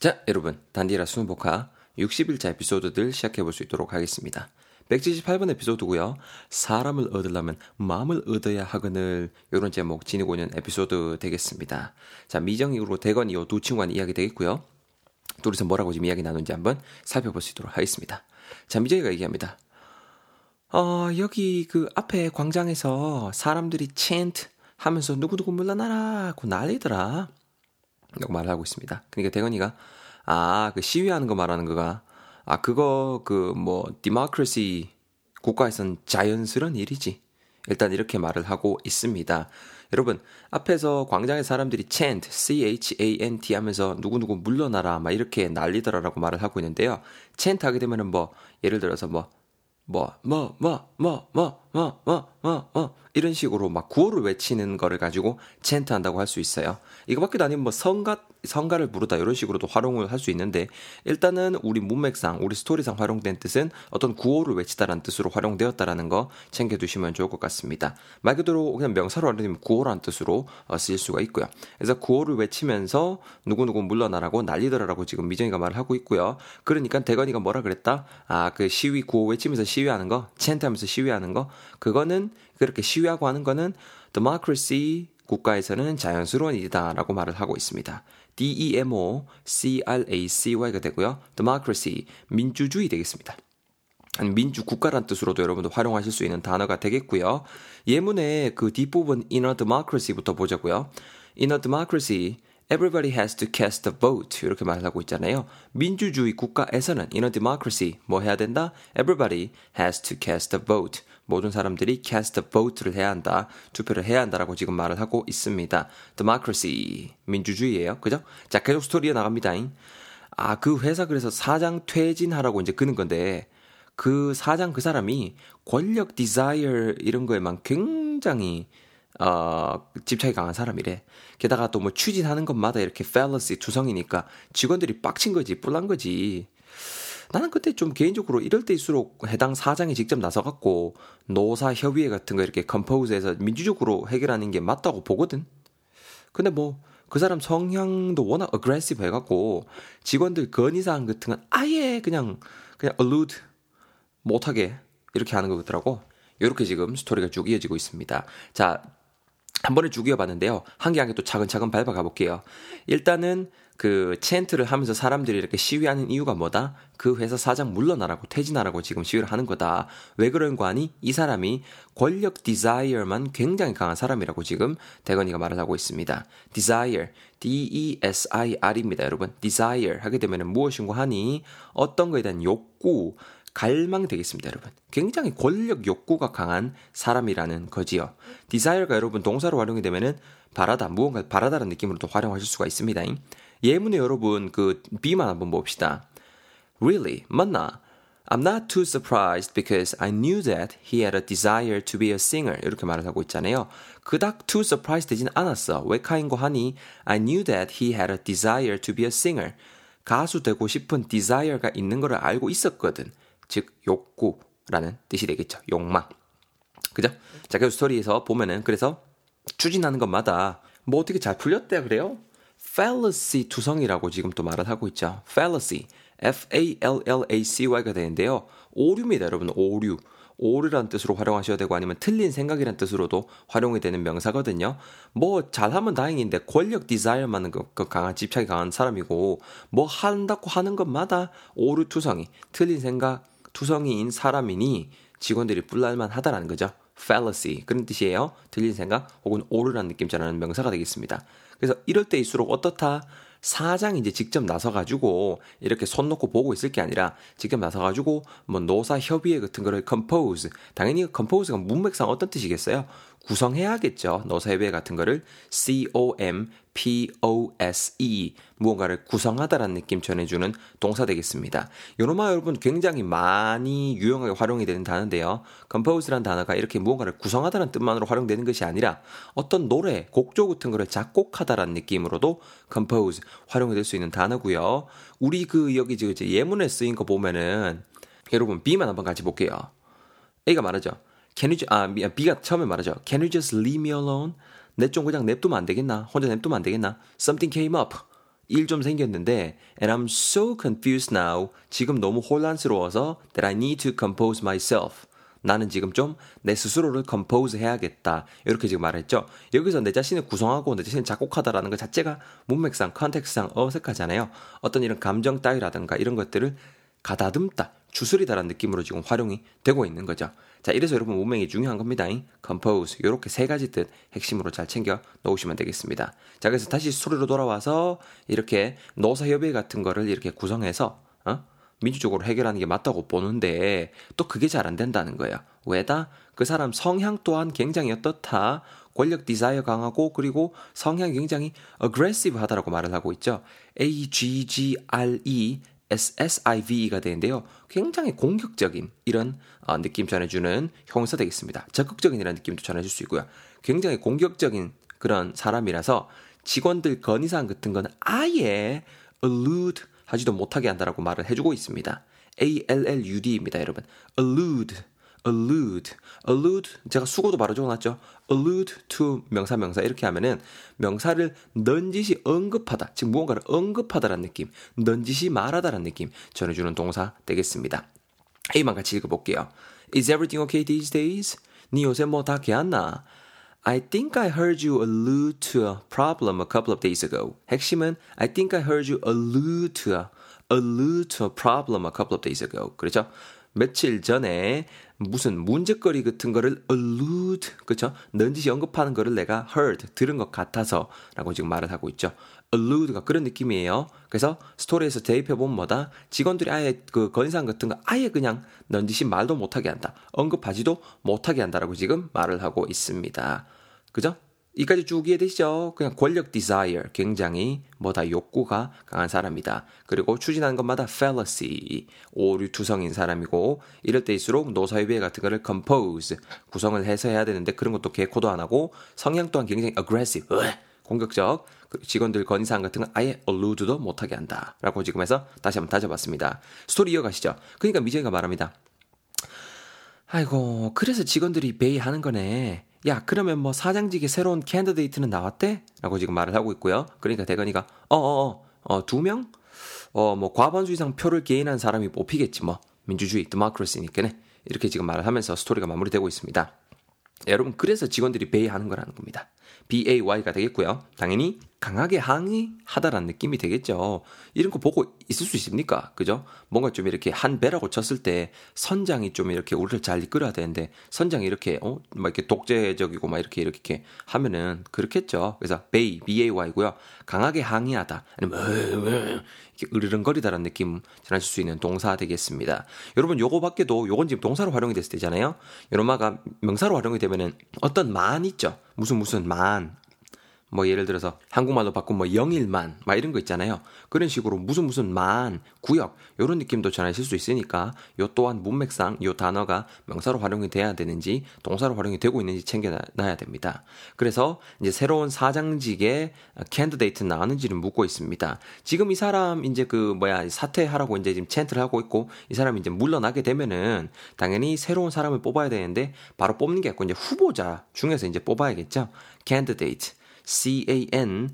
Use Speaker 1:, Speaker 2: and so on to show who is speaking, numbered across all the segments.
Speaker 1: 자, 여러분, 단디라 수능복화 60일차 에피소드들 시작해 볼 수 있도록 하겠습니다. 178번 에피소드고요. 사람을 얻으려면 마음을 얻어야 하거늘 이런 제목 지니고 있는 에피소드 되겠습니다. 자, 미정이로 대건 이후 두 친구와는 이야기 되겠고요. 둘이서 뭐라고 지금 이야기 나눈지 한번 살펴볼 수 있도록 하겠습니다. 자, 미정이가 얘기합니다. 어, 여기 그 앞에 광장에서 사람들이 챈트 하면서 누구누구 물러나라 하고 난리더라. 라고 말을 하고 있습니다. 그러니까 대건이가 아, 그 시위하는 거 말하는 거가 아, 그거 그 뭐 디모크라시 국가에선 자연스러운 일이지. 일단 이렇게 말을 하고 있습니다. 여러분, 앞에서 광장의 사람들이 chant, C-H-A-N-T 하면서 누구누구 물러나라, 막 이렇게 난리더라라고 말을 하고 있는데요. chant 하게 되면은 뭐, 예를 들어서 뭐, 뭐, 뭐, 뭐, 뭐, 뭐, 뭐, 뭐, 뭐, 뭐, 이런 식으로 막 구호를 외치는 거를 가지고 챈트 한다고 할 수 있어요. 이거밖에도 아니면 뭐 성가, 성가를 부르다 이런 식으로도 활용을 할 수 있는데 일단은 우리 문맥상, 우리 스토리상 활용된 뜻은 어떤 구호를 외치다라는 뜻으로 활용되었다라는 거 챙겨두시면 좋을 것 같습니다. 말 그대로 그냥 명사로 알려면 구호라는 뜻으로 어, 쓰일 수가 있고요. 그래서 구호를 외치면서 누구누구 물러나라고 난리더라라고 지금 미정이가 말을 하고 있고요. 그러니까 대건이가 뭐라 그랬다? 아, 그 시위 구호 외치면서 시위하는 거, 챈트 하면서 시위하는 거, 그거는 그렇게 시위하고 하는 거는 democracy 국가에서는 자연스러운 일이다라고 말을 하고 있습니다. D-E-M-O-C-R-A-C-Y가 되고요. democracy, 민주주의 되겠습니다. 민주 국가란 뜻으로도 여러분도 활용하실 수 있는 단어가 되겠고요. 예문의 그 뒷부분 inner democracy부터 보자고요. inner democracy Everybody has to cast a vote 이렇게 말하고 있잖아요. 민주주의 국가에서는 in a democracy 뭐 해야 된다? Everybody has to cast a vote. 모든 사람들이 cast a vote를 해야 한다. 투표를 해야 한다라고 지금 말을 하고 있습니다. democracy 민주주의예요. 그죠? 자, 계속 스토리에 나갑니다. 아, 그 회사 그래서 사장 퇴진하라고 이제 그러는 건데 그 사장 그 사람이 권력 desire 이런 거에만 굉장히 어, 집착이 강한 사람이래. 게다가 또 뭐 추진하는 것마다 이렇게 fallacy 투성이니까 직원들이 빡친 거지, 뿔난 거지. 나는 그때 좀 개인적으로 이럴 때일수록 해당 사장이 직접 나서갖고 노사 협의회 같은 거 이렇게 compose해서 민주적으로 해결하는 게 맞다고 보거든. 근데 뭐 그 사람 성향도 워낙 aggressive 해갖고 직원들 건의사항 같은 건 아예 그냥 그냥 allude 못하게 이렇게 하는 거더라고. 이렇게 지금 스토리가 쭉 이어지고 있습니다. 자, 한 번에 쭉 이어봤는데요. 한 개 한 개 또 차근차근 밟아 가 볼게요. 일단은 그 챈트를 하면서 사람들이 이렇게 시위하는 이유가 뭐다? 그 회사 사장 물러나라고 퇴진하라고 지금 시위를 하는 거다. 왜 그런 거 아니? 이 사람이 권력 디자이어만 굉장히 강한 사람이라고 지금 대건이가 말을 하고 있습니다. desire, D-E-S-I-R입니다, 여러분. desire 하게 되면 무엇인고 하니? 어떤 거에 대한 욕구, 갈망 되겠습니다, 여러분. 굉장히 권력 욕구가 강한 사람이라는 거지요. desire가 여러분 동사로 활용이 되면은 바라다, 무언가 바라다라는 느낌으로도 활용하실 수가 있습니다. 예문에 여러분 그 B만 한번 봅시다. Really? 맞나? I'm not too surprised because I knew that he had a desire to be a singer. 이렇게 말을 하고 있잖아요. 그닥 too surprised 되진 않았어. 왜 카인고 하니 I knew that he had a desire to be a singer. 가수 되고 싶은 desire가 있는 걸 알고 있었거든. 즉 욕구라는 뜻이 되겠죠. 욕망. 그죠? 자, 그 스토리에서 보면은 그래서 추진하는 것마다 뭐 어떻게 잘 풀렸대 그래요? fallacy 투성이라고 지금 또 말을 하고 있죠. fallacy, F-A-L-L-A-C-Y가 되는데요. 오류입니다, 여러분. 오류. 오류란 뜻으로 활용하셔야 되고 아니면 틀린 생각이란 뜻으로도 활용이 되는 명사거든요. 뭐 잘하면 다행인데 권력 desire만 그, 그 강한 집착이 강한 사람이고 뭐 한다고 하는 것마다 오류 투성이 틀린 생각 투성이인 사람이니 직원들이 뿔날만 하다라는 거죠. fallacy 그런 뜻이에요. 틀린 생각 혹은 오류라는 느낌 전하는 명사가 되겠습니다. 그래서 이럴 때일수록 어떻다? 사장이 이제 직접 나서가지고 이렇게 손 놓고 보고 있을 게 아니라 직접 나서가지고 뭐 노사 협의회 같은 거를 compose 당연히 compose가 문맥상 어떤 뜻이겠어요? 구성해야겠죠. 노사협의회 같은 거를 C-O-M P-O-S-E 무언가를 구성하다라는 느낌 전해주는 동사 되겠습니다. 요노마 여러분 굉장히 많이 유용하게 활용이 되는 단어인데요. compose라는 단어가 이렇게 무언가를 구성하다는 뜻만으로 활용되는 것이 아니라 어떤 노래, 곡조 같은 거를 작곡하다라는 느낌으로도 compose 활용이 될 수 있는 단어고요. 우리 그 여기 지금 예문에 쓰인 거 보면은 여러분 B만 한번 같이 볼게요. A가 말하죠. Can you, 아, B가 처음에 말하죠. Can you just leave me alone? 내 좀 그냥 냅두면 안 되겠나? 혼자 냅두면 안 되겠나? Something came up. 일 좀 생겼는데 and I'm so confused now. 지금 너무 혼란스러워서 that I need to compose myself. 나는 지금 좀 내 스스로를 compose 해야겠다. 이렇게 지금 말했죠. 여기서 내 자신을 구성하고 내 자신을 작곡하다라는 것 자체가 문맥상, context상 어색하잖아요. 어떤 이런 감정 따위라든가 이런 것들을 가다듬다, 추스리다라는 느낌으로 지금 활용이 되고 있는 거죠. 자, 이래서 여러분 문맥이 중요한 겁니다. compose. 이렇게 세 가지 뜻 핵심으로 잘 챙겨 놓으시면 되겠습니다. 자, 그래서 다시 스토리로 돌아와서 이렇게 노사협의 같은 거를 이렇게 구성해서, 어? 민주적으로 해결하는 게 맞다고 보는데 또 그게 잘 안 된다는 거예요. 왜다? 그 사람 성향 또한 굉장히 어떻다? 권력 desire 강하고 그리고 성향이 굉장히 aggressive 하다라고 말을 하고 있죠. A-G-G-R-E SSIVE가 되는데요. 굉장히 공격적인 이런 어, 느낌 전해주는 형사 되겠습니다. 적극적인이라는 느낌도 전해줄 수 있고요. 굉장히 공격적인 그런 사람이라서 직원들 건의사항 같은 건 아예 allude 하지도 못하게 한다라고 말을 해주고 있습니다. A-L-L-U-D입니다, 여러분. allude, allude, allude. 제가 수고도 바로 적어놨죠. allude to 명사, 명사. 이렇게 하면은 명사를 넌지시 언급하다. 즉, 무언가를 언급하다라는 느낌. 넌지시 말하다라는 느낌. 전해주는 동사 되겠습니다. A만 같이 읽어볼게요. Is everything okay these days? 네 요새 뭐다 괜찮나? I think I heard you allude to a problem a couple of days ago. 핵심은 I think I heard you allude to a, allude to a problem a couple of days ago. 그렇죠? 며칠 전에 무슨 문제거리 같은 거를 allude, 그렇죠? 넌지시 언급하는 거를 내가 heard, 들은 것 같아서 라고 지금 말을 하고 있죠. allude가 그런 느낌이에요. 그래서 스토리에서 대입해보면 뭐다? 직원들이 아예 그 건의사항 같은 거 아예 그냥 넌지시 말도 못하게 한다. 언급하지도 못하게 한다라고 지금 말을 하고 있습니다. 그죠? 이까지 쭉 이해되시죠? 그냥 권력 desire, 굉장히 뭐다 욕구가 강한 사람이다. 그리고 추진하는 것마다 fallacy, 오류 투성인 사람이고 이럴 때일수록 노사회비 같은 거를 compose, 구성을 해서 해야 되는데 그런 것도 개코도 안 하고 성향 또한 굉장히 aggressive, 공격적, 직원들 건의사항 같은 건 아예 allude도 못하게 한다. 라고 지금 해서 다시 한번 다져봤습니다. 스토리 이어가시죠. 그러니까 미정이가 말합니다. 아이고, 그래서 직원들이 bay하는 거네. 야, 그러면 뭐 사장직에 새로운 candidate는 나왔대? 라고 지금 말을 하고 있고요. 그러니까 대건이가, 어, 어, 어, 어, 두 명? 어, 뭐 과반수 이상 표를 gain한 사람이 뽑히겠지 뭐. 민주주의, 드마크로시니까네. 이렇게 지금 말을 하면서 스토리가 마무리되고 있습니다. 여러분, 그래서 직원들이 베이하는 거라는 겁니다. BAY가 되겠고요. 당연히 강하게 항의하다라는 느낌이 되겠죠. 이런 거 보고 있을 수 있습니까? 그죠? 뭔가 좀 이렇게 한 배라고 쳤을 때 선장이 좀 이렇게 우리를 잘 이끌어야 되는데 선장이 이렇게 어? 막 이렇게 독재적이고 막 이렇게 이렇게 하면은 그렇겠죠. 그래서 bay, B-A-Y고요. 강하게 항의하다. 아니면 이렇게 으르렁거리다라는 느낌 전하실 수 있는 동사 되겠습니다. 여러분 요거 밖에도 요건 지금 동사로 활용이 됐을 때잖아요. 여러마가 명사로 활용이 되면은 어떤 만 있죠. 무슨 무슨 만, 뭐 예를 들어서 한국말로 바꾼 뭐 영일만 막 이런 거 있잖아요. 그런 식으로 무슨 무슨 만, 구역 이런 느낌도 전하실 수 있으니까 요 또한 문맥상 요 단어가 명사로 활용이 돼야 되는지 동사로 활용이 되고 있는지 챙겨놔야 됩니다. 그래서 이제 새로운 사장직의 candidate 나왔는지를 묻고 있습니다. 지금 이 사람 이제 그 뭐야 사퇴하라고 이제 지금 chant를 하고 있고 이 사람이 이제 물러나게 되면은 당연히 새로운 사람을 뽑아야 되는데 바로 뽑는 게 아니고 이제 후보자 중에서 이제 뽑아야겠죠. candidate C-A-N-D-I-D-A-T,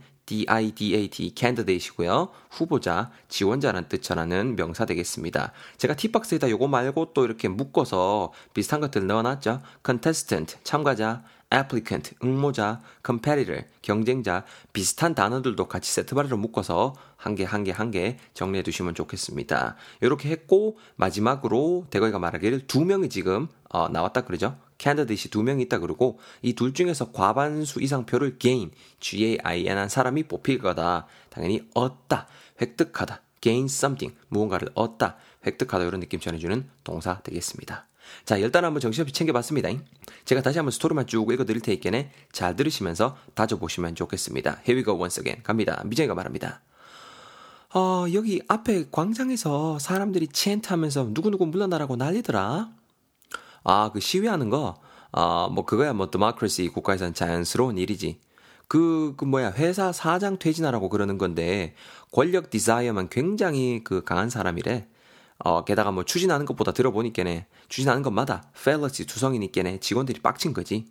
Speaker 1: candidate이고요. 후보자, 지원자라는 뜻 전하는 명사 되겠습니다. 제가 tip box에다 요거 말고 또 이렇게 묶어서 비슷한 것들 넣어놨죠. contestant, 참가자, applicant, 응모자, competitor, 경쟁자, 비슷한 단어들도 같이 세트바리로 묶어서 한 개, 한 개, 한 개 정리해 두시면 좋겠습니다. 이렇게 했고, 마지막으로 대건이가 말하기를 두 명이 지금, 어, 나왔다 그러죠? candidate이 두 명 있다 그러고 이 둘 중에서 과반수 이상 표를 gain, G-A-I-N 한 사람이 뽑힐 거다. 당연히 얻다, 획득하다, gain something, 무언가를 얻다, 획득하다 이런 느낌 전해주는 동사 되겠습니다. 자, 일단 한번 정신없이 챙겨봤습니다. 제가 다시 한번 스토리만 쭉 읽어드릴 테니까 잘 들으시면서 다져보시면 좋겠습니다. Here we go once again. 갑니다. 미정이가 말합니다. 어, 여기 앞에 광장에서 사람들이 chant 하면서 누구누구 물러나라고 난리더라. 아, 그 시위하는 거, 아, 뭐, 그거야 뭐, democracy 국가에선 자연스러운 일이지. 그, 그 뭐야, 회사 사장 퇴진하라고 그러는 건데, 권력 desire만 굉장히 그 강한 사람이래. 어, 게다가 뭐 추진하는 것보다 들어보니까네, 추진하는 것마다 fallacy 투성이니까네 직원들이 빡친 거지.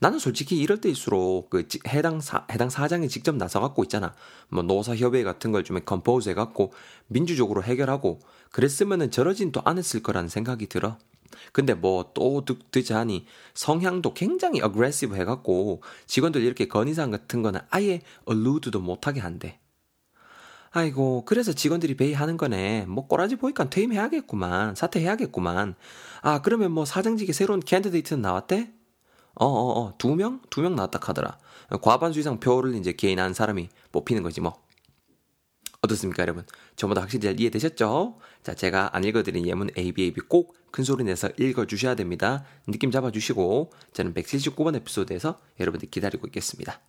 Speaker 1: 나는 솔직히 이럴 때일수록 그 해당 사, 해당 사장이 직접 나서 갖고 있잖아. 뭐 노사 협의 같은 걸 좀 compose 해 갖고 민주적으로 해결하고 그랬으면은 저러진 또 안 했을 거라는 생각이 들어. 근데 뭐 또 듣자니 성향도 굉장히 aggressive 해갖고 직원들 이렇게 건의사항 같은 거는 아예 allude도 못하게 한대. 아이고, 그래서 직원들이 bay하는 거네. 뭐 꼬라지 보니까 퇴임해야겠구만. 사퇴해야겠구만. 아, 그러면 뭐 사장직에 새로운 candidate는 나왔대? 어어어, 어, 어, 두 명? 두 명 나왔다 하더라. 과반수 이상 표를 이제 gain한 사람이 뽑히는 거지 뭐. 어떻습니까, 여러분? 전보다 확실히 잘 이해되셨죠? 자, 제가 안 읽어드린 예문 ABAB 꼭 큰 소리 내서 읽어주셔야 됩니다. 느낌 잡아주시고, 저는 179번 에피소드에서 여러분들 기다리고 있겠습니다.